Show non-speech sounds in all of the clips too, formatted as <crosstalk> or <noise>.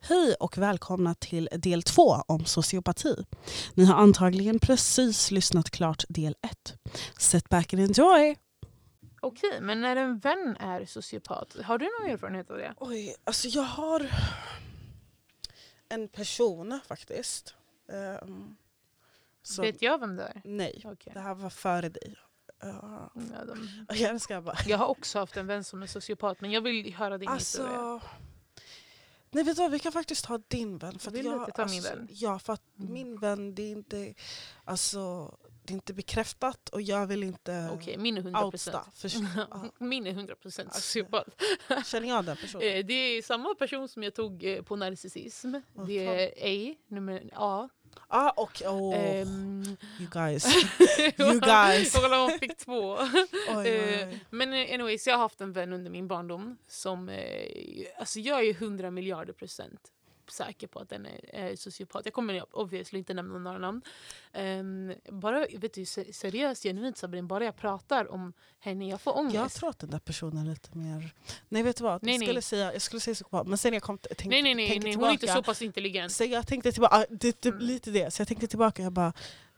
Hej och välkomna till del två om sociopati. Ni har antagligen precis lyssnat klart del ett. Sit back and enjoy! Okej, men när en vän är sociopat, har du någon erfarenhet av det? Oj, alltså jag har en person faktiskt. Um, som, Vet jag vem det är? Nej, okay. det här var före dig. Uh, ja, de... jag, bara... jag har också haft en vän som är sociopat men jag vill höra din alltså... historia. Nej vet du vad, vi kan faktiskt ta din vän. För Vill jag, du inte ta alltså, min vän? Ja, för att mm. min vän det är inte, alltså, det är inte bekräftat och jag vill inte okay, min är 100%. Outa, för, <laughs> ja. min är 100% procent sociopat. <laughs> Känner jag den personen? Eh, det är samma person som jag tog eh, på narcissism. Det är A, nummer A, Ah, och, oh, um, you guys. <laughs> you guys. hon fick två. <laughs> Oj, oj. Eh, men anyways, jag har haft en vän under min barndom som... Eh, alltså jag är hundra miljarder procent säker på att den är, är sociopat. Jag kommer obviously inte nämna några namn. Um, bara, vet du, seriöst, genuint Sabrin, bara jag pratar om henne, jag får ångest. Jag tror att den där personen är lite mer... Nej vet du vad, nej, jag, skulle nej. Säga, jag skulle säga psykopat, men sen jag kom, tänkte, nej, nej, nej, tänkte nej, tillbaka... Hon är inte så pass intelligent. Så jag tänkte tillbaka, det, det, mm. lite det, så jag tänkte tillbaka jag bara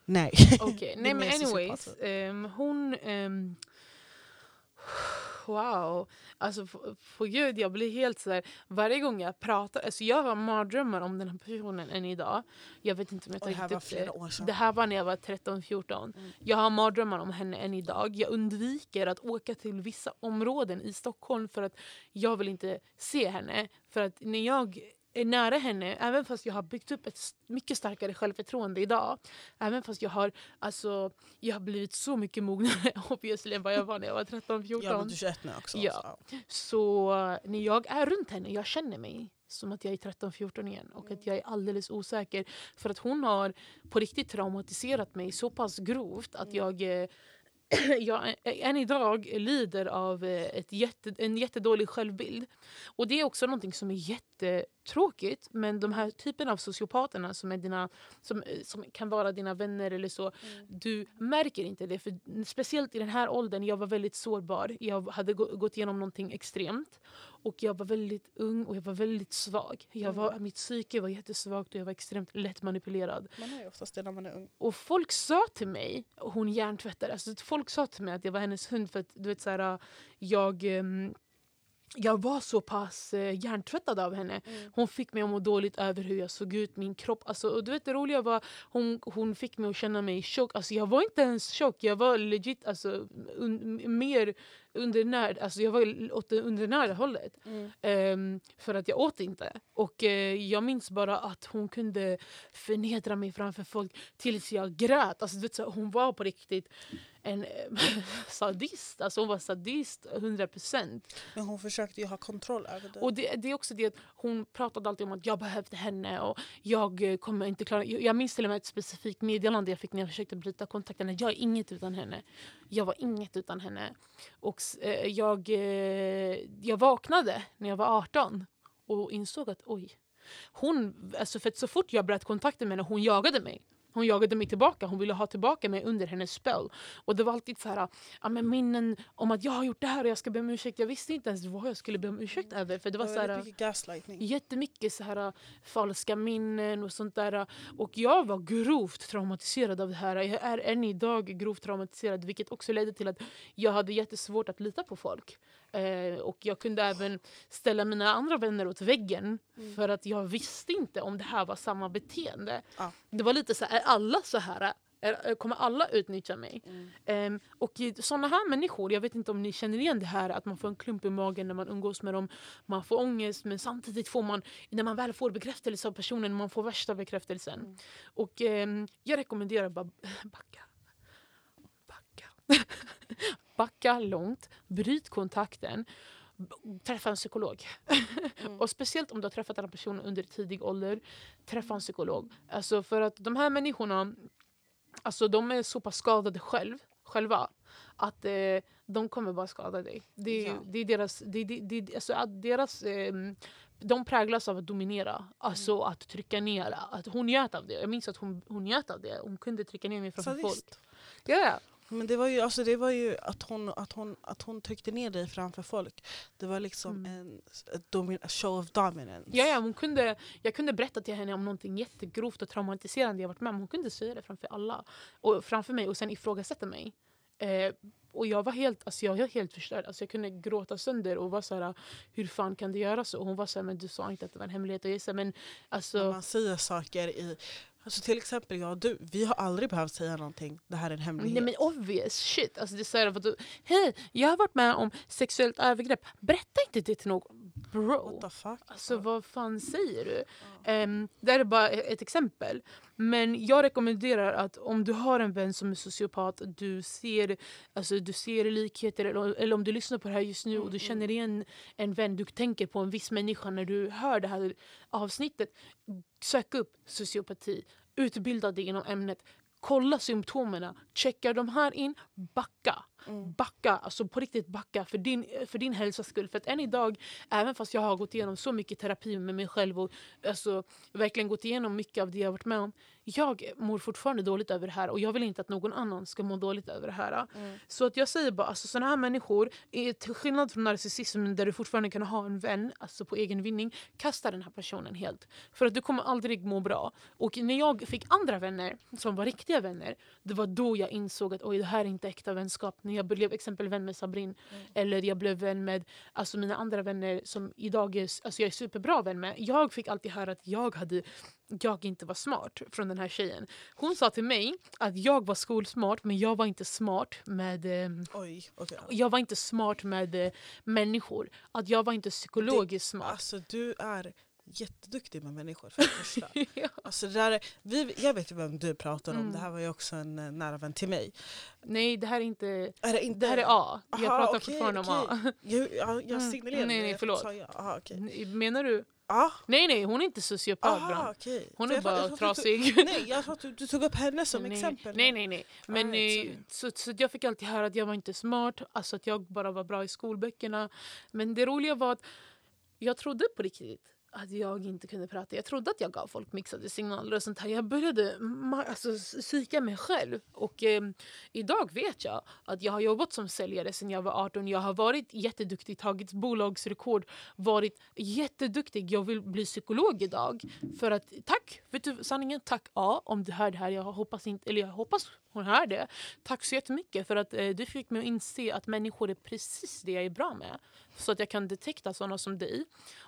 nej. Okay. <laughs> nej men anyways, um, hon... Um, wow. Alltså för, gud, jag blir helt så här, varje gång jag pratar, alltså jag har mardrömmar om den här personen än idag. Jag vet inte om jag tagit upp det. Det här var när jag var 13-14. Mm. Jag har mardrömmar om henne än idag. Jag undviker att åka till vissa områden i Stockholm för att jag vill inte se henne. För att när jag är nära henne, även fast jag har byggt upp ett mycket starkare självförtroende idag. Även fast jag har, alltså, jag har blivit så mycket mognare <laughs> obviously än vad jag var när jag var 13-14. Ja, du är 21 nu också. Ja. Så. så när jag är runt henne, jag känner mig som att jag är 13-14 igen och att jag är alldeles osäker. För att hon har på riktigt traumatiserat mig så pass grovt att mm. jag eh, <coughs> jag än idag lider av eh, ett jätte, en jättedålig självbild. Och det är också något som är jättetråkigt. Men de här typen av sociopaterna som, är dina, som, eh, som kan vara dina vänner eller så. Mm. Du märker inte det. För speciellt i den här åldern, jag var väldigt sårbar. Jag hade gått igenom någonting extremt. Och jag var väldigt ung och jag var väldigt svag. Jag var, mm. Mitt psyke var jättesvagt och jag var extremt lätt manipulerad. Man är ju oftast det när man är ung. Och folk sa till mig, hon hjärntvättade, alltså folk sa till mig att jag var hennes hund för att du vet så jag um, jag var så pass eh, hjärntvättad av henne. Mm. Hon fick mig att må dåligt över hur jag såg ut, min kropp. Alltså, och du vet det roliga var hon, hon fick mig att känna mig tjock. Alltså, jag var inte ens tjock, jag var legit alltså, un, mer undernärd. Alltså, jag var åt det undernärda hållet. Mm. Um, för att jag åt inte. Och uh, jag minns bara att hon kunde förnedra mig framför folk tills jag grät. Alltså, du vet, så, hon var på riktigt en <laughs> sadist. Alltså hon var sadist 100%. Men hon försökte ju ha kontroll över det. Och det, det är också det att hon pratade alltid om att jag behövde henne och jag kommer inte klara Jag minns till och med ett specifikt meddelande jag fick när jag försökte bryta kontakten. Jag är inget utan henne. Jag var inget utan henne. Och eh, jag, eh, jag vaknade när jag var 18 och insåg att oj. Hon, alltså för så fort jag bröt kontakten med henne, hon jagade mig. Hon jagade mig tillbaka, hon ville ha tillbaka mig under hennes spel. Och det var alltid så här, ja, men minnen om att jag har gjort det här och jag ska be om ursäkt. Jag visste inte ens vad jag skulle be om ursäkt över. För det var, det var så här, mycket gaslightning. Jättemycket så här, falska minnen och sånt där. Och jag var grovt traumatiserad av det här. Jag är än idag grovt traumatiserad vilket också ledde till att jag hade jättesvårt att lita på folk. Eh, och jag kunde även ställa mina andra vänner åt väggen mm. för att jag visste inte om det här var samma beteende. Ah. Det var lite så här, är alla så här? Är, kommer alla utnyttja mig? Mm. Um, och sådana här människor, jag vet inte om ni känner igen det här att man får en klump i magen när man umgås med dem. Man får ångest men samtidigt får man, när man väl får bekräftelse av personen, man får värsta bekräftelsen. Mm. Och um, jag rekommenderar bara backa. Backa. <laughs> backa långt, bryt kontakten träffa en psykolog. <laughs> Mm. och speciellt om du har träffat den här personen under tidig ålder, träffa en psykolog. Alltså för att de här människorna, alltså de är så pass skadade själv, själva att eh, de kommer bara skada dig. Det, ja. det är deras, det, det, det, alltså, deras eh, de präglas av att dominera, alltså mm. att trycka ner. Att hon njöt av det. Jag minns att hon, hon njöt av det. Hon kunde trycka ner mig framför folk. Ja, Men det var ju, alltså det var ju att, hon, att, hon, att hon tryckte ner dig framför folk. Det var liksom Mm. en domin- show of dominance. Ja, ja, hon kunde, jag kunde berätta till henne om någonting jättegrovt och traumatiserande jag varit med om. Hon kunde säga det framför alla. Och framför mig och sen ifrågasätta mig. Eh, och jag var helt, alltså jag var helt förstörd. Alltså jag kunde gråta sönder och var så här, hur fan kan du göra så? Och hon var så här, men du sa inte att det var en hemlighet. Och jag sa, men När alltså, man säger saker i... Alltså till exempel jag och du, vi har aldrig behövt säga någonting. Det här är en hemlighet. nej men obvious shit. Alltså det är så här, du hej, jag har varit med om sexuellt övergrepp. Berätta inte det till någon. Bro. Alltså vad fan säger du? Ja. Um, det här är bara ett exempel. Men jag rekommenderar att om du har en vän som är sociopat, du ser, alltså, du ser likheter eller, eller om du lyssnar på det här just nu och du Mm, känner igen en vän, du tänker på en viss människa när du hör det här avsnittet. Sök upp sociopati, utbilda dig inom ämnet. Kolla symptomen, checka de här in, backa. Mm. Backa, alltså på riktigt backa för din, för din hälsas skull. För att än idag, även fast jag har gått igenom så mycket terapi med mig själv och alltså, verkligen gått igenom mycket av det jag varit med om. Jag mår fortfarande dåligt över det här och jag vill inte att någon annan ska må dåligt över det här. Mm. Så att jag säger bara, alltså, såna här människor, till skillnad från narcissism där du fortfarande kan ha en vän alltså på egen vinning, kasta den här personen helt. För att du kommer aldrig må bra. Och när jag fick andra vänner som var riktiga vänner, det var då jag insåg att oj, det här är inte äkta vänskap. När jag blev exempel vän med Sabrin, Mm. eller jag blev vän med alltså, mina andra vänner som idag är, alltså, jag är superbra vän med. Jag fick alltid höra att jag hade jag inte var smart från den här tjejen. Hon sa till mig att jag var skolsmart men jag var inte smart med eh, Oj, okej. jag var inte smart med eh, människor. Att jag var inte psykologiskt smart. Alltså du är jätteduktig med människor för det första. <laughs> Ja. Alltså, det där är, vi, jag vet ju vem du pratar om, Mm. det här var ju också en eh, nära vän till mig. Nej, det här är inte... Är det inte? Det här är A. Jag Aha, pratar okej, fortfarande om A. Jag, jag, jag Mm. signalerade. Nej, nej, jag förlåt. sa ja. Aha, okej. Menar du? Ah, Nej, nej, hon är inte sociopat. aha, okej. Hon är jag bara trodde- jag trodde- trasig. <laughs> Nej, jag tror att du, du tog upp henne som nej, exempel. Nej, nej, nej. Men sorry. så, så jag fick alltid höra att jag var inte smart, alltså att jag bara var bra i skolböckerna. Men det roliga var att jag trodde på riktigt att jag inte kunde prata. Jag trodde att jag gav folk mixade signaler och sånt här. Jag började alltså, psyka mig själv. Och eh, idag vet jag att jag har jobbat som säljare sedan jag var 18. Jag har varit jätteduktig, tagit bolagsrekord, varit jätteduktig. Jag vill bli psykolog idag. För att, tack! Vet du sanningen? Tack A om du hör det här. Jag hoppas, inte, eller jag hoppas hon hör det. Tack så jättemycket för att eh, du fick mig att inse att människor är precis det jag är bra med. Så att jag kan detekta sådana som dig.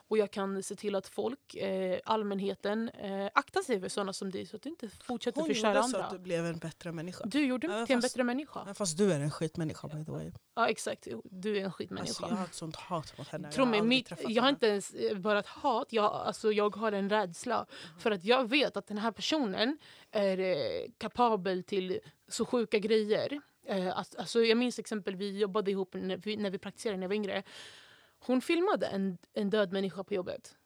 Och jag kan se till att folk, eh, allmänheten, eh, aktar sig för sådana som dig så att du inte fortsätter Hon förstöra gjorde så andra. att du blev en bättre människa. Du gjorde mig till en bättre människa. Fast du är en skitmänniska by the way. Ja exakt, du är en skitmänniska. Alltså, jag har ett sånt hat mot henne. Tro jag har mitt, jag har inte ens eh, bara ett hat, jag, alltså, jag har en rädsla. För att jag vet att den här personen är eh, kapabel till så sjuka grejer. Eh, alltså, jag minns exempel, vi jobbade ihop när vi, när vi praktiserade när jag var yngre. Hon filmade en, en död människa på jobbet.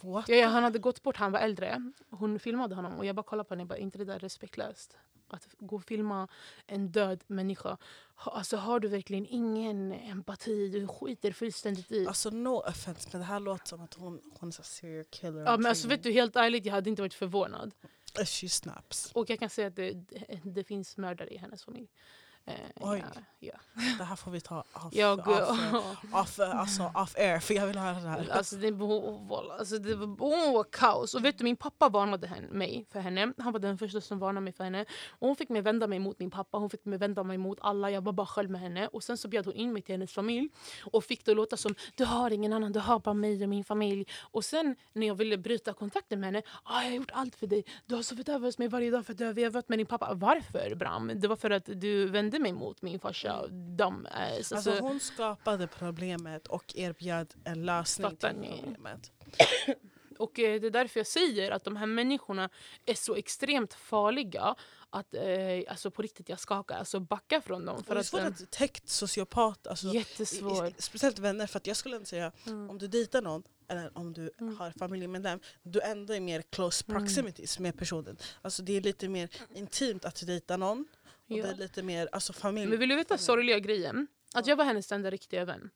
What? Ja, han hade gått bort, han var äldre. Hon filmade honom och jag bara kollade på henne bara, inte det där respektlöst? Att gå och filma en död människa. Ha, alltså har du verkligen ingen empati? Du skiter fullständigt i. Alltså no offense men det här låter som att hon, hon är serial killer. Ja, men alltså, vet du, helt ärligt, jag hade inte varit förvånad. She snaps. Och jag kan säga att det, det finns mördare i hennes familj. Eh, Oj. Ja. Det här får vi ta off, Jag, off, eh, off, eh, alltså, <laughs> off air för jag vill höra det här. Alltså det, var, alltså det var hon var kaos. Och vet du, min pappa varnade henne, mig för henne. Han var den första som varnade mig för henne. Och hon fick mig vända mig mot min pappa. Hon fick mig vända mig mot alla. Jag var bara själv med henne. Och sen så bjöd hon in mig till hennes familj. Och fick det att låta som du har ingen annan, du har bara mig och min familj. Och sen när jag ville bryta kontakten med henne. Ah, jag har gjort allt för dig. Du har sovit över hos mig varje dag för att du har vevat med din pappa. Varför Bram? Det var för att du vände mig mot min farsa. De, eh, så, Alltså, så, hon skapade problemet och erbjöd en lösning till ni? problemet. <coughs> Och eh, det är därför jag säger att de här människorna är så extremt farliga att eh, alltså på riktigt jag skakar. Alltså backa från dem. För det är att, svårt eh, att täckt sociopat, alltså, i, jättesvårt. i, speciellt vänner, för att jag skulle inte säga Mm. om du dejtar någon eller om du Mm. har familjemedlem, du ändå är mer close Mm. med personen. Alltså det är lite mer intimt att dejta någon och Ja. är lite mer alltså, familj. Men vill du veta sorgliga grejen? Att Ja. jag var hennes enda riktiga vän.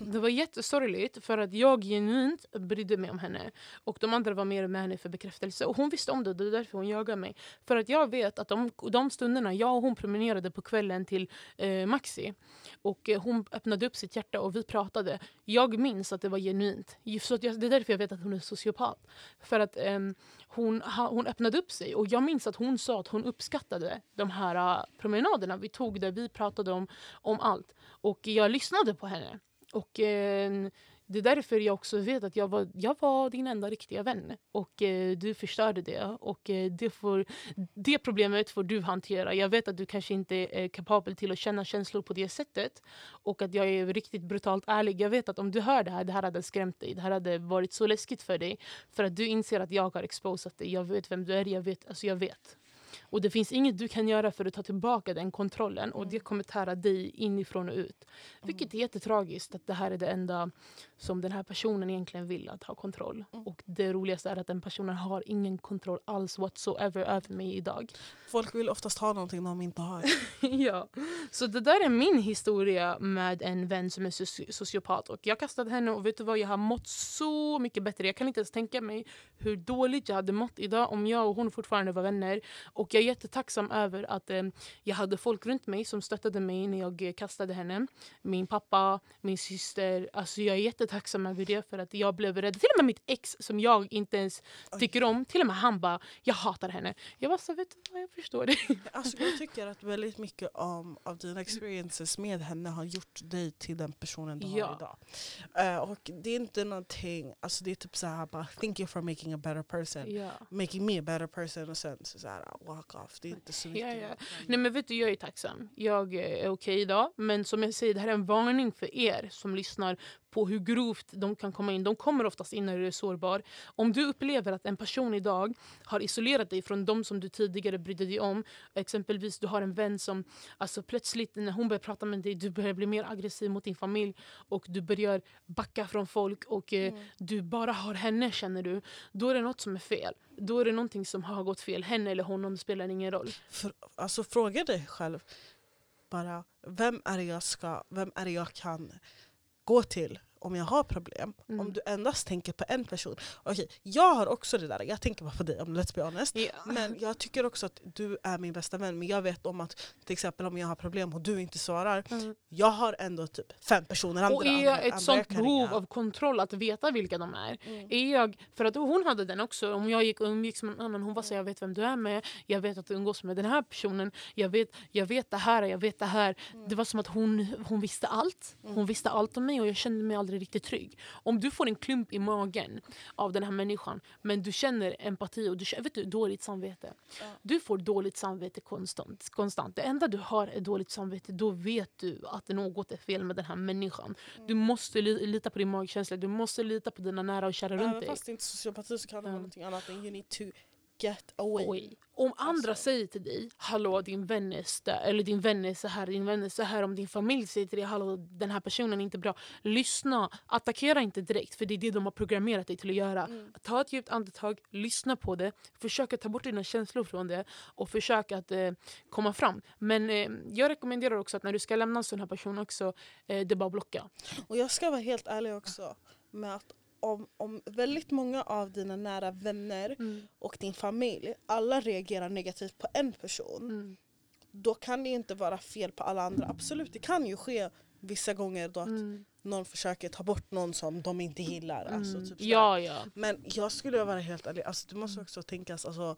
Det var jättesorgligt för att jag genuint brydde mig om henne. Och de andra var mer med henne för bekräftelse. Och hon visste om det, det är därför hon jagade mig. För att jag vet att de, de stunderna jag och hon promenerade på kvällen till eh, Maxi och eh, hon öppnade upp sitt hjärta och vi pratade. Jag minns att det var genuint. Så att jag, det är därför jag vet att hon är sociopat. För att eh, hon, ha, hon öppnade upp sig och jag minns att hon sa att hon uppskattade de här uh, promenaderna vi tog där vi pratade om, om allt. Och jag lyssnade på henne. Och eh, det är därför jag också vet att jag var, jag var din enda riktiga vän. Och eh, du förstörde det. Och eh, det, får, det problemet får du hantera. Jag vet att du kanske inte är kapabel till att känna känslor på det sättet. Och att jag är riktigt brutalt ärlig. Jag vet att om du hör det här, det här hade skrämt dig. Det här hade varit så läskigt för dig. För att du inser att jag har exposat dig. Jag vet vem du är. Jag vet. Alltså jag vet. Och det finns inget du kan göra för att ta tillbaka den kontrollen. Och det kommer tära dig inifrån och ut. Vilket är jättetragiskt att det här är det enda som den här personen egentligen vill, att ha kontroll. Mm. Och det roligaste är att den personen har ingen kontroll alls whatsoever över mig idag. Folk vill oftast ha någonting de inte har. <laughs> ja. Så det där är min historia med en vän som är soci sociopat. Och jag kastade henne och vet du vad, jag har mått så mycket bättre. Jag kan inte ens tänka mig hur dåligt jag hade mått idag om jag och hon fortfarande var vänner. Och jag är jättetacksam över att eh, jag hade folk runt mig som stöttade mig när jag kastade henne. Min pappa, min syster. Alltså jag är jättetacksam över det för att jag blev rädd. Till och med mitt ex som jag inte ens tycker om, till och med han bara “jag hatar henne”. Jag var så vet du vad, jag förstår det. Alltså, jag tycker att väldigt mycket om, av dina experiences med henne har gjort dig till den personen du ja. har idag. Uh, och det är inte någonting, alltså det är typ såhär bara “thank you for making a better person”. Ja. Making me a better person och sen så såhär walk off. Det är inte så mycket. Ja, ja. Nej men vet du, jag är tacksam. Jag är okej okay idag. Men som jag säger, det här är en varning för er som lyssnar på hur grovt de kan komma in. De kommer oftast in när du är sårbar. Om du upplever att en person idag har isolerat dig från de som du tidigare brydde dig om. Exempelvis du har en vän som alltså, plötsligt när hon börjar prata med dig, du börjar bli mer aggressiv mot din familj och du börjar backa från folk och eh, mm. du bara har henne känner du. Då är det något som är fel. Då är det någonting som har gått fel. Henne eller honom spelar ingen roll. För, alltså fråga dig själv bara, vem är det jag ska, vem är det jag kan gå till om jag har problem. Mm. Om du endast tänker på en person. Okay, jag har också det där, jag tänker bara på dig om let's be honest. Yeah. Men jag tycker också att du är min bästa vän. Men jag vet om att till exempel om jag har problem och du inte svarar. Mm. Jag har ändå typ fem personer andra. Och är jag ett sånt behov av kontroll att veta vilka de är. Mm. är jag, för att hon hade den också. Om jag gick och umgicks med en annan, hon var så jag vet vem du är med. Jag vet att du umgås med den här personen. Jag vet, jag vet det här, jag vet det här. Mm. Det var som att hon, hon visste allt. Hon mm. visste allt om mig och jag kände mig aldrig aldrig riktigt trygg. Om du får en klump i magen av den här människan men du känner empati och du känner vet du, dåligt samvete. Ja. Du får dåligt samvete konstant, konstant. Det enda du har är dåligt samvete. Då vet du att något är fel med den här människan. Mm. Du måste li lita på din magkänsla. Du måste lita på dina nära och kära runt dig. Även fast det inte är sociopati så kan det vara något annat. You need to get away. away. Om andra alltså. säger till dig hallå din vän är där, eller din vän är så här, din vän är så här. Om din familj säger till dig hallå den här personen är inte bra. Lyssna, attackera inte direkt för det är det de har programmerat dig till att göra. Mm. Ta ett djupt andetag, lyssna på det, försök att ta bort dina känslor från det och försök att eh, komma fram. Men eh, jag rekommenderar också att när du ska lämna en sån här person också, eh, det är bara blocka. Och jag ska vara helt ärlig också med att om, om väldigt många av dina nära vänner mm. och din familj alla reagerar negativt på en person mm. då kan det inte vara fel på alla andra. Absolut, det kan ju ske vissa gånger då att mm någon försöker ta bort någon som de inte gillar. Alltså, mm. typ ja, ja. Men jag skulle vara helt ärlig, alltså, du måste också tänka alltså,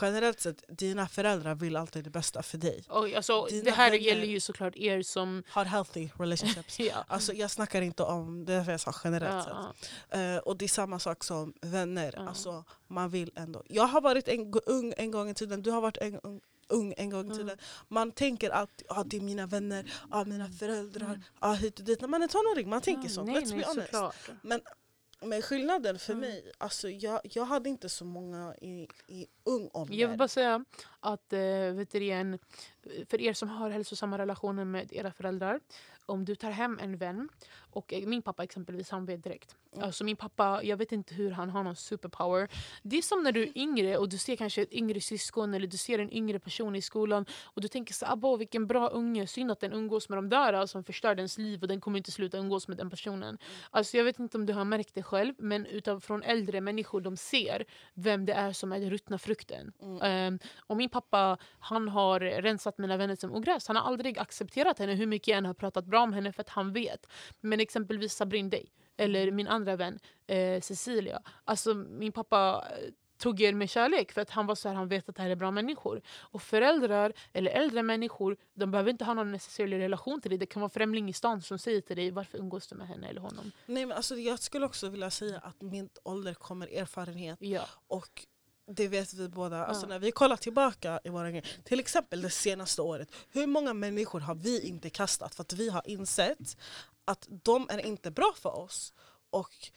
generellt sett, dina föräldrar vill alltid det bästa för dig. Och, alltså, det här gäller ju såklart er som... Har healthy relationships. <laughs> ja. alltså, jag snackar inte om, det är därför jag sa generellt ja. sett. Uh, och det är samma sak som vänner. Ja. Alltså, man vill ändå. Jag har varit en, ung en gång i tiden, du har varit en ung ung en gång i tiden. Mm. Man tänker att ah, det är mina vänner, ah, mina föräldrar, mm. ah, hit och dit. När man är tonåring man tänker ja, så. Nej, Let's nej, be honest. Men, men skillnaden för mm. mig, alltså jag, jag hade inte så många i, i ung ålder. Jag vill bara säga att äh, vet du, igen, för er som har hälsosamma relationer med era föräldrar om du tar hem en vän Och eh, min pappa exempelvis, han vet direkt. Mm. Alltså min pappa, jag vet inte hur han har någon superpower. Det är som när du är yngre och du ser kanske ett yngre syskon eller du ser en yngre person i skolan och du tänker så abba vilken bra unge, synd att den umgås med de där som förstör dens liv och den kommer inte sluta umgås med den personen. Mm. Alltså jag vet inte om du har märkt det själv men utav från äldre människor, de ser vem det är som är den ruttna frukten. Mm. Um, och min pappa han har rensat mina vänner som ogräs. Han har aldrig accepterat henne hur mycket jag än har pratat bra om henne för att han vet. Men exempelvis Sabrin Day eller mm. min andra vän eh, Cecilia. Alltså min pappa eh, tog er med kärlek för att han var så här, han vet att det här är bra människor. Och föräldrar eller äldre människor de behöver inte ha någon necessarlig relation till dig. Det kan vara främling i stan som säger till dig varför umgås du med henne eller honom. Nej, men alltså, jag skulle också vilja säga att min ålder kommer erfarenhet. Ja. Och det vet vi båda. Ja. Alltså när vi kollar tillbaka i våra till exempel det senaste året. Hur många människor har vi inte kastat för att vi har insett att de är inte bra för oss. Och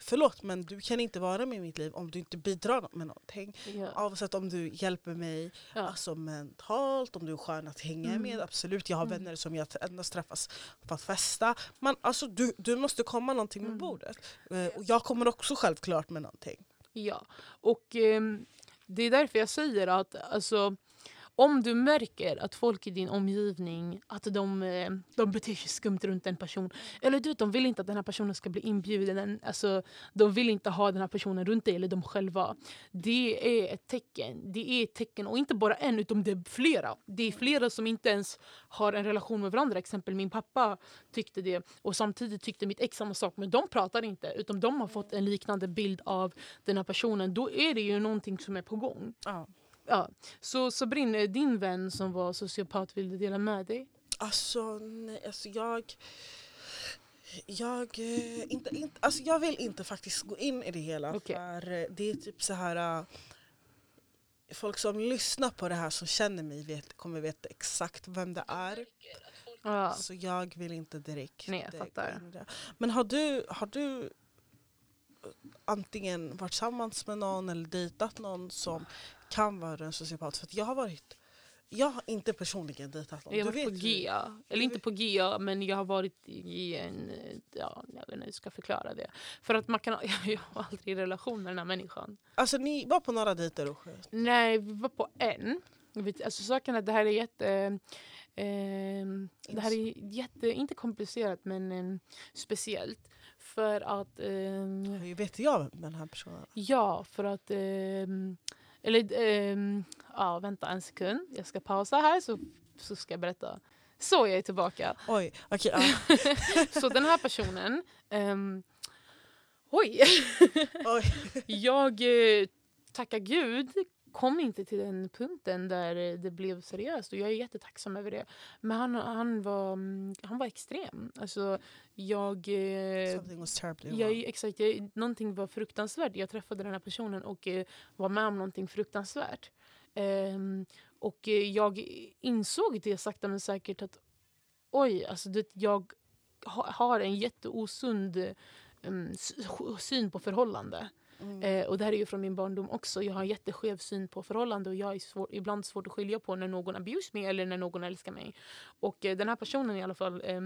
förlåt men du kan inte vara med i mitt liv om du inte bidrar med någonting. Ja. Oavsett om du hjälper mig ja. alltså mentalt, om du är skön att hänga mm. med. Absolut, jag har mm. vänner som jag endast träffas för att festa. Men alltså, du, du måste komma någonting med mm. bordet. Uh, och jag kommer också självklart med någonting. Ja, och eh, det är därför jag säger att alltså, om du märker att folk i din omgivning att de, eh, de beter sig skumt runt en person eller du, de vill inte att den här personen ska bli inbjuden, alltså, de vill inte ha den här personen runt dig eller de själva. Det är ett tecken. Det är ett tecken och inte bara en utan det är flera. Det är flera som inte ens har en relation med varandra. Exempel min pappa tyckte det och samtidigt tyckte mitt ex samma sak men de pratar inte utan de har fått en liknande bild av den här personen. Då är det ju någonting som är på gång. Ja. Ja. Så Sabrin, din vän som var sociopat, vill du dela med dig? Alltså, nej, alltså jag... Jag, eh, inte, inte, alltså jag vill inte faktiskt gå in i det hela. Okay. För eh, det är typ så här... Uh, folk som lyssnar på det här som känner mig vet, kommer veta exakt vem det är. Ja. Så jag vill inte direkt Nej, jag fattar. Men har du, har du antingen varit tillsammans med någon eller dejtat någon som kan vara en sociopat. För jag har varit jag har inte personligen dejtat någon. Jag har varit på GIA. Eller inte på GIA, men jag har varit i en... Ja, jag vet inte hur jag ska förklara det. För att man kan, <laughs> jag har aldrig i relation med den här människan. Alltså ni var på några dejter och Nej, vi var på en. Alltså saken är att det här är jätte... Eh, det här är jätte, inte komplicerat men eh, speciellt. För att... Eh, Hur vet jag den här personen Ja, för att... Eh, eller, eh, ja, vänta en sekund. Jag ska pausa här så, så ska jag berätta. Så jag är tillbaka. Oj, okay, uh. <laughs> så den här personen... Um, oj! oj. <laughs> jag eh, tackar gud kom inte till den punkten där det blev seriöst och jag är jättetacksam över det. Men han, han, var, han var extrem. Alltså, jag... Eh, Something was terribly jag, exakt, jag, någonting var fruktansvärt. Jag träffade den här personen och eh, var med om någonting fruktansvärt. Um, och eh, jag insåg det sakta men säkert att oj, alltså det, jag ha, har en jätteosund um, syn på förhållande. Mm. Eh, och det här är ju från min barndom också. Jag har en jätteskev syn på förhållande och jag är svår, ibland svårt att skilja på när någon abuse mig eller när någon älskar mig. Och eh, den här personen i alla fall eh,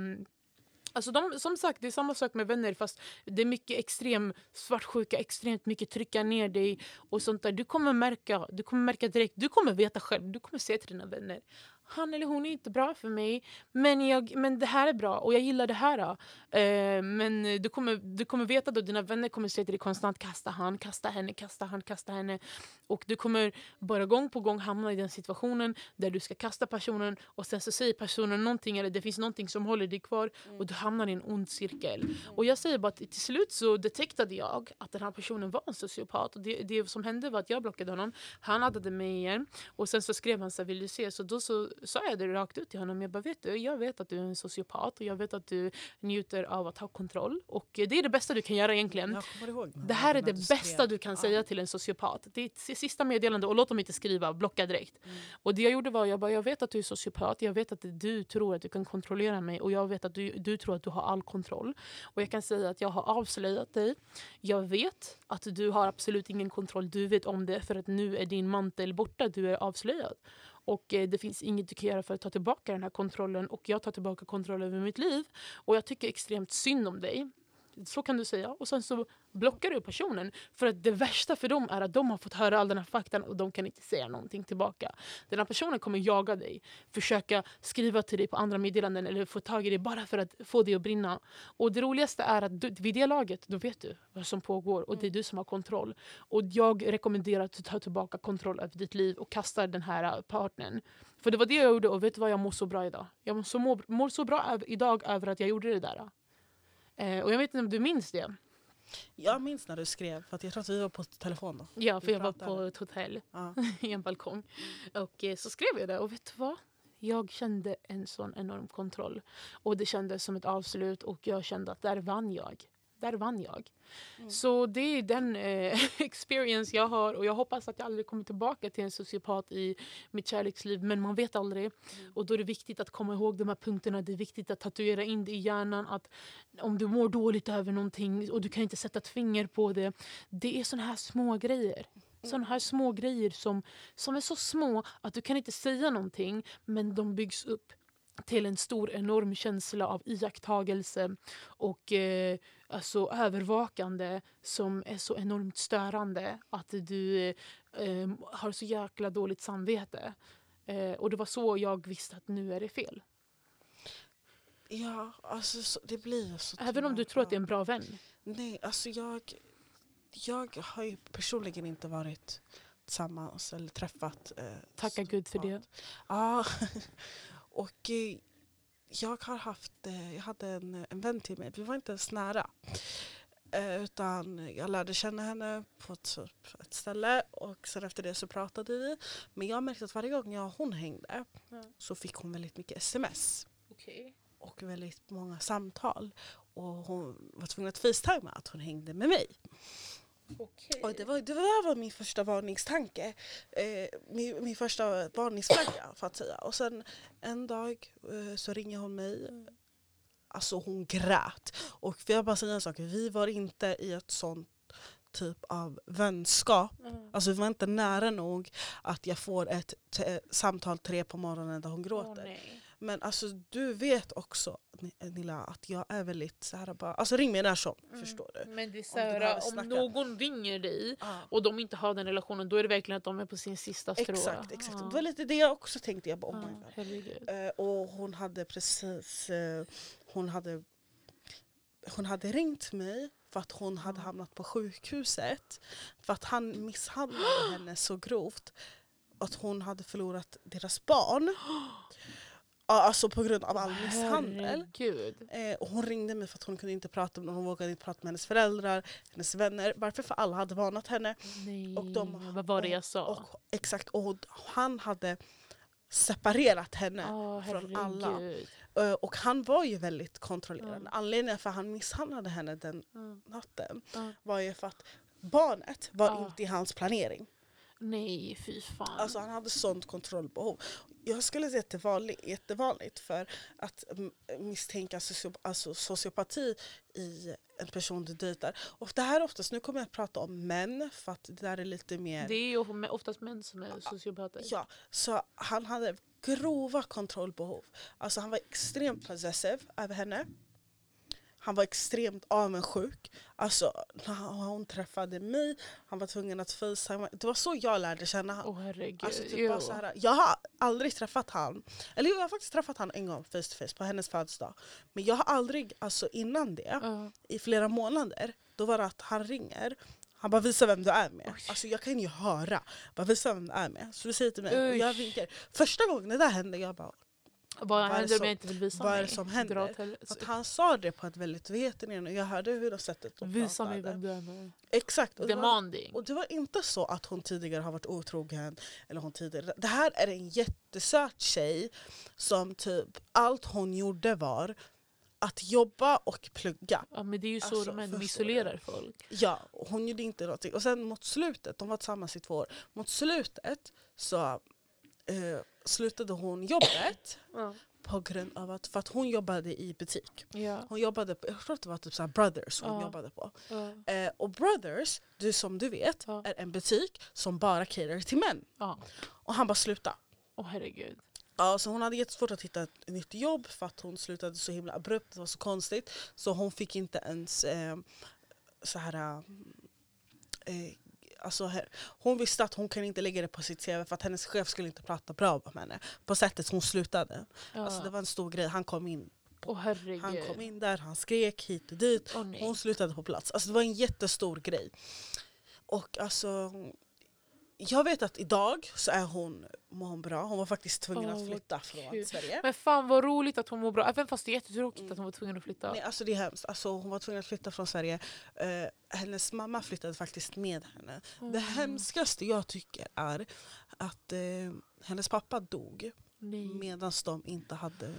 Alltså de, som sagt, det är samma sak med vänner fast det är mycket extrem svartsjuka, extremt mycket trycka ner dig och sånt där. Du kommer märka, du kommer märka direkt, du kommer veta själv, du kommer säga till dina vänner han eller hon är inte bra för mig, men, jag, men det här är bra och jag gillar det här. Uh, men du kommer, du kommer veta att dina vänner kommer säga till dig konstant kasta han, kasta henne, kasta han, kasta henne. Och du kommer bara gång på gång hamna i den situationen där du ska kasta personen och sen så säger personen någonting eller det finns någonting som håller dig kvar och du hamnar i en ond cirkel. Och jag säger bara att till slut så detektade jag att den här personen var en sociopat. Och det, det som hände var att jag blockade honom, han addade mig igen och sen så skrev han så här, vill du se? Så då så sa jag det rakt ut till honom. Jag bara, vet du, jag vet att du är en sociopat och jag vet att du njuter av att ha kontroll. Och det är det bästa du kan göra egentligen. Det här är det bästa du kan säga till en sociopat. Det är sista meddelande och låt dem inte skriva, blocka direkt. Mm. Och det jag gjorde var, jag bara, jag vet att du är sociopat, jag vet att du tror att du kan kontrollera mig och jag vet att du, du tror att du har all kontroll. Och jag kan säga att jag har avslöjat dig. Jag vet att du har absolut ingen kontroll, du vet om det för att nu är din mantel borta, du är avslöjad. Och eh, det finns inget du kan göra för att ta tillbaka den här kontrollen. Och jag tar tillbaka kontrollen över mitt liv. Och jag tycker extremt synd om dig. Så kan du säga. Och sen så blockar du personen. För att det värsta för dem är att de har fått höra all den här faktan och de kan inte säga någonting tillbaka. Den här personen kommer jaga dig, försöka skriva till dig på andra meddelanden eller få tag i dig bara för att få dig att brinna. Och det roligaste är att du, vid det laget, då vet du vad som pågår och det är du som har kontroll. Och jag rekommenderar att du tar tillbaka kontroll över ditt liv och kastar den här partnern. För det var det jag gjorde och vet du vad, jag mår så bra idag. Jag mår så, mår, mår så bra idag över att jag gjorde det där. Eh, och jag vet inte om du minns det? Jag minns när du skrev, för jag tror att vi var på telefon då. Ja, för jag var på ett hotell ja. <laughs> i en balkong. Och eh, så skrev jag det och vet du vad? Jag kände en sån enorm kontroll. Och det kändes som ett avslut och jag kände att där vann jag där vann jag. Mm. Så det är den eh, <laughs> experience jag har och jag hoppas att jag aldrig kommer tillbaka till en sociopat i mitt kärleksliv men man vet aldrig. Mm. Och då är det viktigt att komma ihåg de här punkterna. Det är viktigt att tatuera in det i hjärnan att om du mår dåligt över någonting och du kan inte sätta ett finger på det. Det är såna här små grejer. Mm. Såna här små grejer som, som är så små att du kan inte säga någonting men de byggs upp till en stor enorm känsla av iakttagelse och eh, alltså, övervakande som är så enormt störande att du eh, har så jäkla dåligt samvete. Eh, och det var så jag visste att nu är det fel. Ja, alltså så, det blir så. Även om du tror att det är en bra vän? Nej, alltså jag, jag har ju personligen inte varit tillsammans eller träffat. Eh, Tacka Gud för det. Ja, <laughs> och eh, jag har haft, eh, jag hade en, en vän till mig, vi var inte ens nära. Eh, utan jag lärde känna henne på ett, typ ett ställe och sen efter det så pratade vi. Men jag märkte att varje gång jag och hon hängde mm. så fick hon väldigt mycket sms. Okay. Och väldigt många samtal. Och hon var tvungen att facetima att hon hängde med mig. Okay. Och det, var, det var min första varningstanke. Eh, min, min första varningsflagga för att säga. Och sen en dag eh, så ringer hon mig. Alltså hon grät. Och för jag bara säga en sak, vi var inte i ett sånt typ av vänskap. Mm. Alltså vi var inte nära nog att jag får ett samtal tre på morgonen där hon gråter. Oh, men alltså du vet också Nilla att jag är väldigt så här bara, alltså ring mig när som, mm. förstår du? Men det är så här, om, om någon ringer dig ah. och de inte har den relationen då är det verkligen att de är på sin sista strå. Exakt, exakt. Ah. det var lite det jag också tänkte, jag bara oh ah, uh, Och hon hade precis, uh, hon hade hon hade ringt mig för att hon hade hamnat på sjukhuset. För att han misshandlade <gasps> henne så grovt att hon hade förlorat deras barn. <gasps> <gasps> Alltså på grund av all misshandel. Eh, och hon ringde mig för att hon kunde inte prata med hon vågade inte prata med hennes föräldrar, hennes vänner. Varför? För alla hade varnat henne. Nej, och de, vad var det jag sa? Och, exakt, och han hade separerat henne oh, från alla. Uh, och han var ju väldigt kontrollerande. Mm. Anledningen för att han misshandlade henne den mm. natten mm. var ju för att barnet var inte i hans planering. Nej, fy fan. Alltså han hade sånt kontrollbehov. Jag skulle säga att det var jättevanligt för att misstänka alltså sociopati i en person du dejtar. Och det här är oftast, nu kommer jag att prata om män för att det där är lite mer... Det är ju oftast män som är sociopater. Ja, så han hade grova kontrollbehov. Alltså han var extremt possessive över henne. Han var extremt avundsjuk. Alltså, när hon träffade mig, han var tvungen att facetime. Det var så jag lärde känna honom. Oh, herregud. Alltså, typ bara så här, jag har aldrig träffat honom. Eller jag har faktiskt träffat honom en gång face to face på hennes födelsedag. Men jag har aldrig, alltså innan det, uh. i flera månader, då var det att han ringer han bara visa vem du är med. Alltså jag kan ju höra. Bara visa vem du är med. Så du säger till mig, och jag vinkar. Första gången det där hände, jag bara vad, händer om jag inte vill visa vad mig? Vad som händer? Att han sa det på ett väldigt veten och jag hörde hur de sättet de Visa mig vem du är med. Exakt. Och Demanding. Det var, och det var inte så att hon tidigare har varit otrogen. Eller hon tidigare. Det här är en jättesöt tjej som typ allt hon gjorde var att jobba och plugga. Ja men det är ju så alltså, de, de isolerar folk. Ja, hon gjorde inte någonting. Och sen mot slutet, de var tillsammans i två år, mot slutet så eh, slutade hon jobbet <coughs> ja. på grund av att, för att hon jobbade i butik. Ja. Hon jobbade på, jag tror att det var typ så Brothers hon jobbade på. Eh, och Brothers, du, som du vet, är en butik som bara caterar till män. Och han bara sluta. Åh herregud. Ja, så hon hade jättesvårt att hitta ett nytt jobb för att hon slutade så himla abrupt, det var så konstigt. Så hon fick inte ens eh, så här... Eh, alltså, hon visste att hon kan inte lägga det på sitt CV för att hennes chef skulle inte prata bra om henne. På sättet hon slutade. Ja. Alltså, det var en stor grej. Han kom in herregud. han kom in där, han skrek hit och dit. Nej. Hon slutade på plats. Alltså det var en jättestor grej. Och alltså, jag vet att idag så är hon, mår hon bra. Hon var faktiskt tvungen Åh, att flytta från. Sverige. Men fan vad roligt att hon mår bra, även fast det är jättetråkigt att hon var tvungen att flytta. Nej, alltså det är hemskt. Alltså, hon var tvungen att flytta från Sverige. Eh, hennes mamma flyttade faktiskt med henne. Det hemskaste jag tycker är att eh, hennes pappa dog medan de inte hade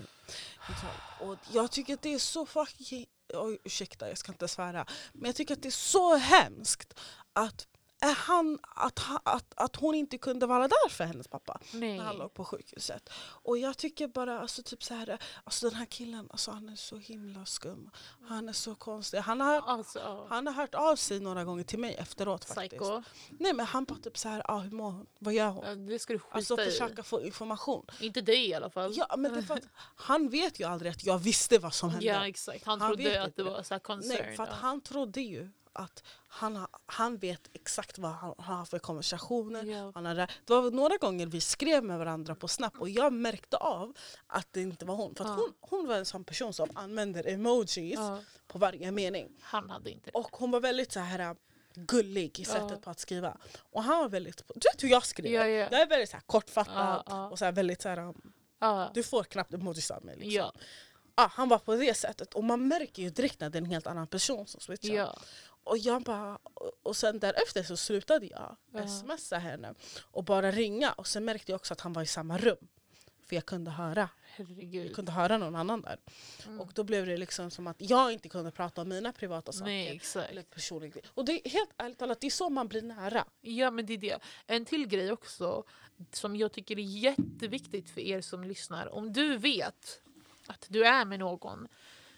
kontroll. Och jag tycker att det är så fucking... Oj, ursäkta, jag ska inte svära. Men jag tycker att det är så hemskt att, han, att, att, att hon inte kunde vara där för hennes pappa Nej. när han låg på sjukhuset. Och jag tycker bara, alltså, typ så här, alltså den här killen, alltså, han är så himla skum. Han är så konstig. Han har, Alltså, han har hört av sig några gånger till mig efteråt faktiskt. Psycho. Nej men han bara typ så här, ah, hur mår hon? Vad gör hon? Det ska du skita Alltså i. försöka få information. Inte dig i alla fall. Ja, men det att han vet ju aldrig att jag visste vad som hände. Ja exakt, han, Han trodde att det det. var så concern. Nej, för att ja. han trodde ju att han, ha- han vet exakt vad han har för konversationer. Ja. Han har, det var några gånger vi skrev med varandra på Snap och jag märkte av att det inte var hon. För Ja. hon, hon var en sån person som använder emojis Ja. på varje mening. Han hade inte det. Och hon var väldigt så här äh, gullig i sättet på att skriva. Och han var väldigt, du vet hur jag skriver? Ja, ja. Jag är väldigt så här, kortfattad och så här, väldigt så här, Ja. du får knappt emojis av mig. Liksom. Ja, han var på det sättet och man märker ju direkt när det är en helt annan person som switchar. Ja. Och, jag bara, och- sen därefter så slutade jag Ja. smsa henne och bara ringa. Och sen märkte jag också att han var i samma rum. För jag kunde höra, jag Herregud. kunde höra någon annan där. Mm. Och då blev det liksom som att jag inte kunde prata om mina privata saker. Nej exakt. Eller personliga. Och det är helt ärligt talat, det är så man blir nära. Ja men det är det. En till grej också som jag tycker är jätteviktigt för er som lyssnar. Om du vet att du är med någon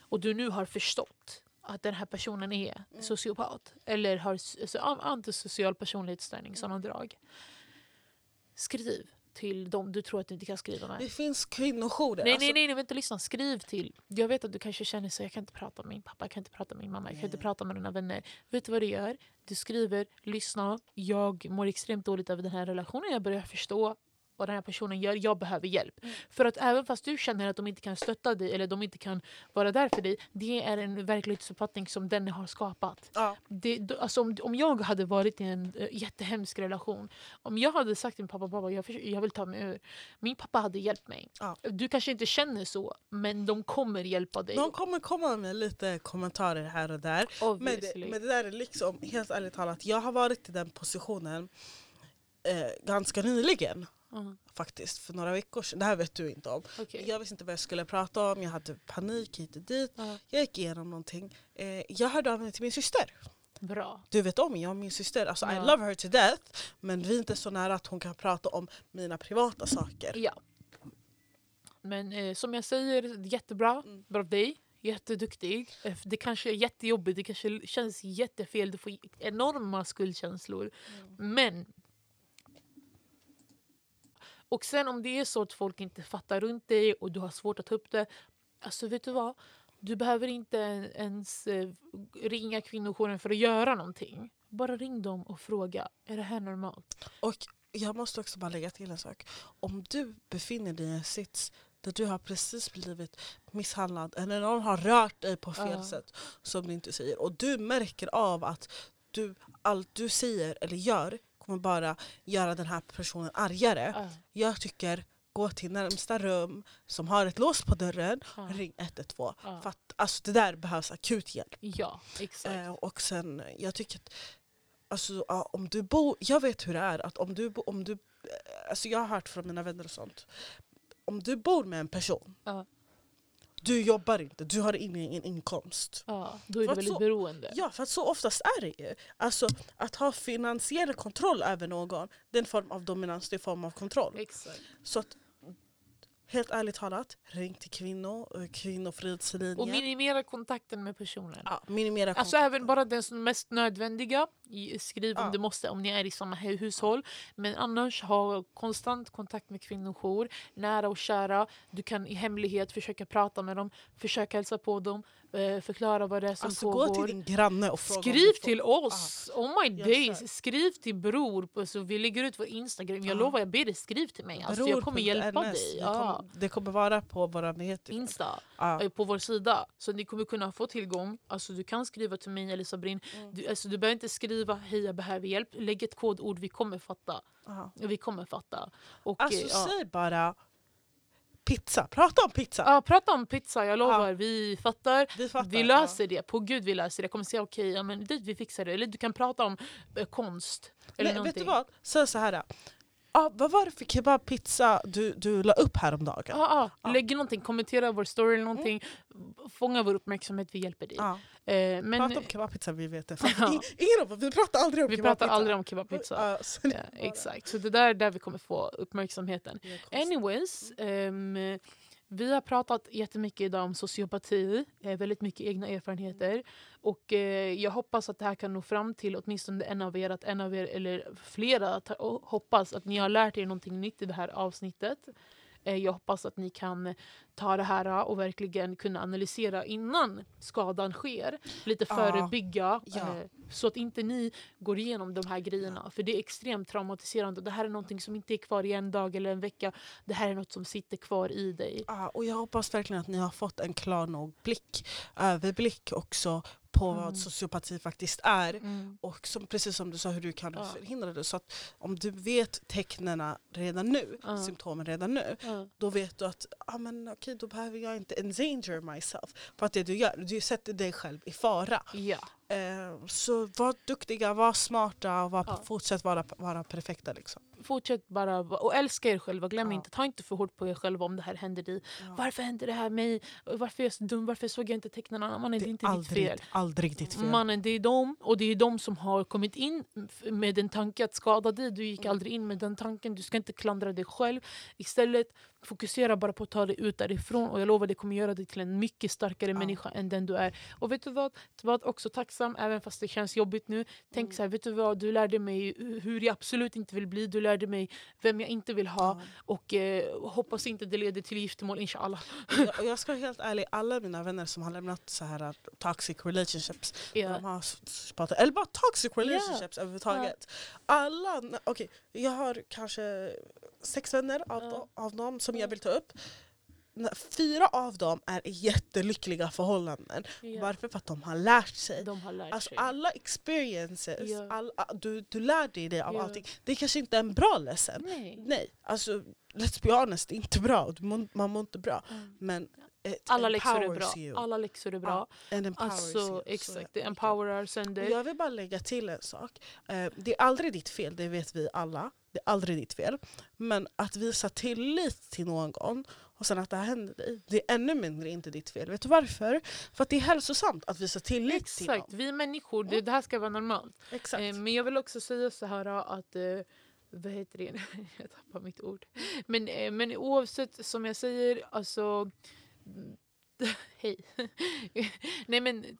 och du nu har förstått att den här personen är sociopat eller har alltså, an- antisocial personlighetsstörning, sådana drag. Skriv till dem du tror att du inte kan skriva med. Det finns kvinnojourer. Nej, alltså, nej, nej, nej, vänta, lyssna. Skriv till. Jag vet att du kanske känner så jag kan inte prata med min pappa, jag kan inte prata med min mamma, jag kan inte prata med dina vänner. Vet du vad du gör? Du skriver, lyssna, jag mår extremt dåligt över den här relationen, jag börjar förstå vad den här personen gör, jag behöver hjälp. För att även fast du känner att de inte kan stötta dig eller de inte kan vara där för dig, det är en verklighetsuppfattning som den har skapat. Ja. Det, alltså om, om jag hade varit i en uh, jättehemsk relation, om jag hade sagt till min pappa pappa jag, jag vill ta mig ur, min pappa hade hjälpt mig. Ja. Du kanske inte känner så, men de kommer hjälpa dig. De kommer komma med lite kommentarer här och där. Men det, men det där är liksom, helt ärligt talat, jag har varit i den positionen eh, ganska nyligen. Ja, Faktiskt, för några veckor sedan. Det här vet du inte om. okej. Jag visste inte vad jag skulle prata om, jag hade panik hit och dit. Ja, Jag gick igenom någonting. Eh, jag hörde av mig till min syster. bra. Du vet om, jag och min syster. Alltså, I Ja. love her to death. Men vi är inte så nära att hon kan prata om mina privata saker. Ja. Men eh, som jag säger, jättebra. Mm. Bra av dig. Jätteduktig. Eh, Det kanske är jättejobbigt, det kanske känns jättefel. Du får enorma skuldkänslor. Mm. Men... Och sen om det är så att folk inte fattar runt dig och du har svårt att ta upp det. Alltså vet du vad? Du behöver inte ens eh, ringa kvinnojouren för att göra någonting. Bara ring dem och fråga. Är det här normalt? Och jag måste också bara lägga till en sak. Om du befinner dig i en sits där du har precis blivit misshandlad eller någon har rört dig på fel Ja. sätt som du inte säger och du märker av att du, allt du säger eller gör kommer bara göra den här personen argare. Ja. Jag tycker gå till närmsta rum som har ett lås på dörren, Ja. ring 112. Ja. För att alltså, det där behövs akut hjälp. Ja, exakt. Eh, och sen, jag tycker att alltså, om du bor, jag vet hur det är, att om du, om du, eh, alltså jag har hört från mina vänner och sånt, om du bor med en person, Ja. Du jobbar inte, du har ingen inkomst. Ja, då är du väldigt så- beroende. Ja, för så oftast är det ju. Alltså, att ha finansiell kontroll över någon, det är en form av dominans, det är en form av kontroll. Exakt. Så att helt ärligt talat, ring till kvinnor, kvinnofridslinjen. Och minimera kontakten med personen. Ja, minimera Alltså kontakten. även bara den som mest nödvändiga. Skriv om Ja. det måste, om ni är i samma hu- hushåll. Men annars ha konstant kontakt med kvinnojour, nära och kära. Du kan i hemlighet försöka prata med dem, försöka hälsa på dem, eh, förklara vad det är som Alltså pågår. gå till din granne och fråga Skriv till oss! Oh my days! Skriv till bror. Alltså, vi lägger ut vår Instagram. Jag Ja. lovar, jag ber dig skriv till mig. Alltså, jag kommer hjälpa Bror.ns, dig. Det, Ja. kommer, det kommer vara på våra nyheter. Insta. Ja. eh, på vår sida. Så ni kommer kunna få tillgång. Alltså, du kan skriva till mig eller Sabrin. Mm. Du, alltså, du behöver inte skriva hej jag behöver hjälp. Lägg ett kodord, vi kommer fatta. Ja. Vi kommer fatta. Och, Alltså eh, säg bara pizza, prata om pizza. Ja, prata om pizza, jag lovar. Vi fattar. Vi fattar. Vi löser det. På gud vi löser det. Kommer säga okej, ja, men dit vi fixar det. Eller du kan prata om eh, konst. Eller Nej, vet du vad? Säg så här. Ah, vad var det för kebabpizza du, du la upp häromdagen? Ja, ja. Ja. Lägg någonting, kommentera vår story eller någonting. Fånga vår uppmärksamhet, vi hjälper dig. Eh, men Prata om kebabpizza, vi vet det. <laughs> Ja. ing- Ingen vi pratar aldrig om vi kebabpizza. pratar aldrig om kebabpizza. Ja, exakt, så det där är där vi kommer få uppmärksamheten. Anyways, ehm, vi har pratat jättemycket idag om sociopati, eh, väldigt mycket egna erfarenheter. Och eh, jag hoppas att det här kan nå fram till åtminstone en av er, att en av er eller flera hoppas att ni har lärt er någonting nytt i det här avsnittet. Eh, jag hoppas att ni kan ta det här och verkligen kunna analysera innan skadan sker. Lite förebygga, Ja. eh, så att inte ni går igenom de här grejerna. För det är extremt traumatiserande. Och det här är någonting som inte är kvar i en dag eller en vecka. Det här är något som sitter kvar i dig. Ja, och jag hoppas verkligen att ni har fått en klar nog blick, överblick också på Mm. vad sociopati faktiskt är. Mm. Och som, precis som du sa hur du kan Ja. förhindra det. Så att om du vet tecknen redan nu, Ja. symptomen redan nu, Ja. då vet du att ah, men, okej, då behöver jag inte endanger myself. För att det du gör, du sätter dig själv i fara. ja. Eh, så var duktiga, var smarta och var, Ja. fortsätt vara, vara perfekta. Liksom. Fortsätt bara och älska er själva. Glöm Ja. inte, ta inte för hårt på er själva om det här händer dig. Ja. Varför hände det här mig? Varför är jag så dum? Varför såg jag inte tecknen? Mannen, det är inte ditt aldrig, fel. aldrig ditt fel. Mannen, det är de och det är de som har kommit in med en tanke att skada dig. Du gick Mm. aldrig in med den tanken. Du ska inte klandra dig själv. Istället fokusera bara på att ta dig ut därifrån. Och jag lovar, det kommer göra dig till en mycket starkare människa än den du är. Och vet du vad? Var också tacksam, även fast det känns jobbigt nu. Tänk Mm. så här, vet du vad? Du lärde mig hur jag absolut inte vill bli. Du lärde mig vem jag inte vill ha. Ja. Och eh, hoppas inte det leder till giftermål, inshallah. jag, jag ska vara helt ärlig, alla mina vänner som har lämnat så här uh, toxic relationships, Ja. de har pratat, eller bara toxic relationships överhuvudtaget. Alla, okej, jag har kanske sex vänner av, av dem som jag Ja. vill ta upp. Fyra av dem är i jättelyckliga förhållanden. Ja. Varför? För att de har lärt sig. De har lärt Alltså sig. alla experiences, Ja. all, du, du lär dig det av Ja. allting. Det kanske inte är en bra lesson. Nej. Nej, alltså let's be honest, det är inte bra. Man mår inte bra. Mm. Men Alla läxor är bra. You. Alla läxor är bra. And empowers Alltså you. exakt, det empowerar Och sänder. Jag vill bara lägga till en sak. Eh, det är aldrig ditt fel, det vet vi alla. Det är aldrig ditt fel. Men att visa tillit till någon och sen att det här händer dig, det är ännu mindre inte ditt fel. Vet du varför? För att det är hälsosamt att visa tillit till Exakt, någon. vi människor, det, det här ska vara normalt. Exakt. Eh, men jag vill också säga så här att eh, vad heter det? <laughs> jag tappar mitt ord. Men, eh, men oavsett, som jag säger, alltså... <laughs> Hej. <laughs> Nej men, <laughs>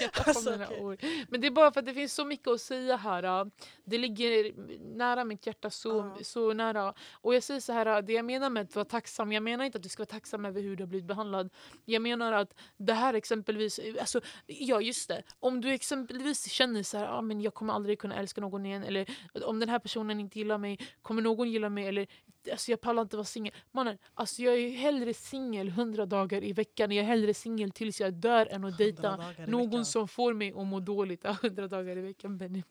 jag Alltså, mina okej. ord. Men det är bara för att det finns så mycket att säga här. Det ligger nära mitt hjärta, så, Ja. så nära. Och jag säger så här, det jag menar med att vara tacksam, jag menar inte att du ska vara tacksam över hur du har blivit behandlad. Jag menar att det här exempelvis, alltså, ja just det. Om du exempelvis känner så här, ah, men jag kommer aldrig kunna älska någon igen. Eller om den här personen inte gillar mig, kommer någon gilla mig? Eller alltså, jag pallar inte vara singel. Mannen, alltså, jag är hellre singel hundra dagar i veckan. Jag är hellre singel tills jag dör än att dejta någon som får mig att må dåligt. Ja, hundra dagar i veckan Benny.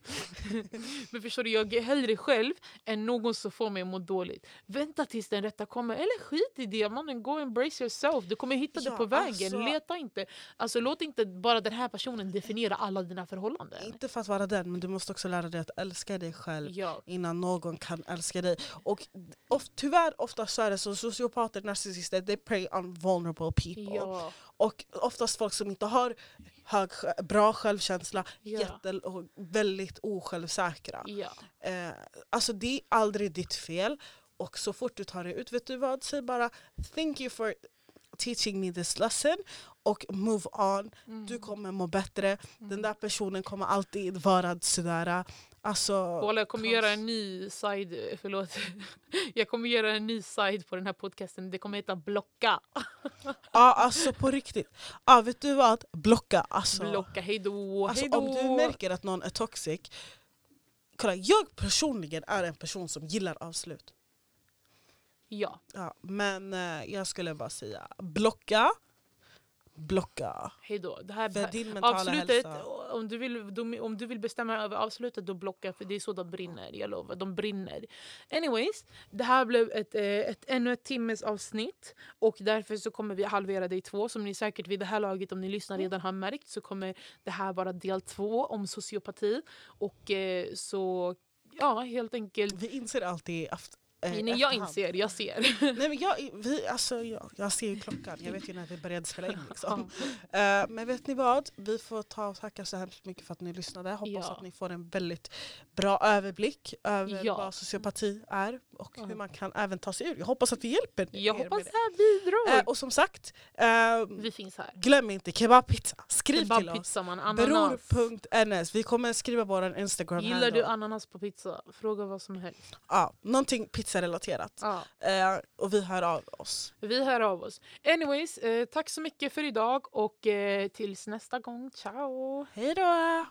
<laughs> Men förstår du, jag är hellre själv än någon som får mig att må dåligt. Vänta tills den rätta kommer. Eller skit i det, mannen. Go embrace yourself. Du kommer hitta Ja, det på vägen. alltså- Leta inte. Alltså, låt inte bara den här personen definiera alla dina förhållanden. Inte för att vara den, men du måste också lära dig att älska dig själv Ja. innan någon kan älska dig. Och tyvärr ofta så är det så sociopater, narcissister, they prey on vulnerable people. Ja. Och oftast folk som inte har hög, bra självkänsla, Ja. jätte, väldigt osjälvsäkra. Ja. Eh, alltså det är aldrig ditt fel. Och så fort du tar dig ut, vet du vad? Säg bara thank you for teaching me this lesson och move on. Mm. Du kommer må bättre. Den där personen kommer alltid vara sådär. Alltså, Kolla, jag kommer göra en ny side, förlåt. <laughs> Jag kommer göra en ny side på den här podcasten. Det kommer heta Blocka. <laughs> Ja, alltså på riktigt. Ja, vet du vad? Blocka. Alltså, Blocka, hejdå, alltså, hejdå. om du märker att någon är toxic. Kolla, jag personligen är en person som gillar avslut. Ja, Ja, men eh, jag skulle bara säga blocka. Blocka. hejdå. Det här, För din mentala avslutet, hälsa. om du, vill, om du vill bestämma över avslutet, då blocka. För det är så de brinner, jag lovar. De brinner. Anyways, det här blev ett, eh, ett, ännu ett timmes avsnitt. Och därför så kommer vi halvera det i två. Som ni säkert vid det här laget, om ni lyssnar, redan har märkt så kommer det här vara del två om sociopati. Och eh, så, ja, helt enkelt. Vi inser alltid eh, Nej, jag efterhand. inser, jag ser. Nej, men jag, vi, alltså, jag, jag ser ju klockan, jag vet ju när vi började spela in. Liksom. <laughs> Eh, men vet ni vad? Vi får ta och tacka så hemskt mycket för att ni lyssnade. Hoppas Ja. att ni får en väldigt bra överblick över Ja. vad sociopati är och hur man kan även ta sig ur. Jag hoppas att vi hjälper Jag hoppas det. här bidrar. Eh, och som sagt, eh, vi finns här. glöm inte kebabpizza. Skriv till oss. Bror.ns. Vi kommer skriva vår Instagram Gillar du ananas på pizza? Fråga vad som helst. Ja, någonting pizzarelaterat. Ja. Eh, och vi hör av oss. Vi hör av oss. Anyways, eh, tack så mycket för idag och eh, tills nästa gång. Ciao! Hej då!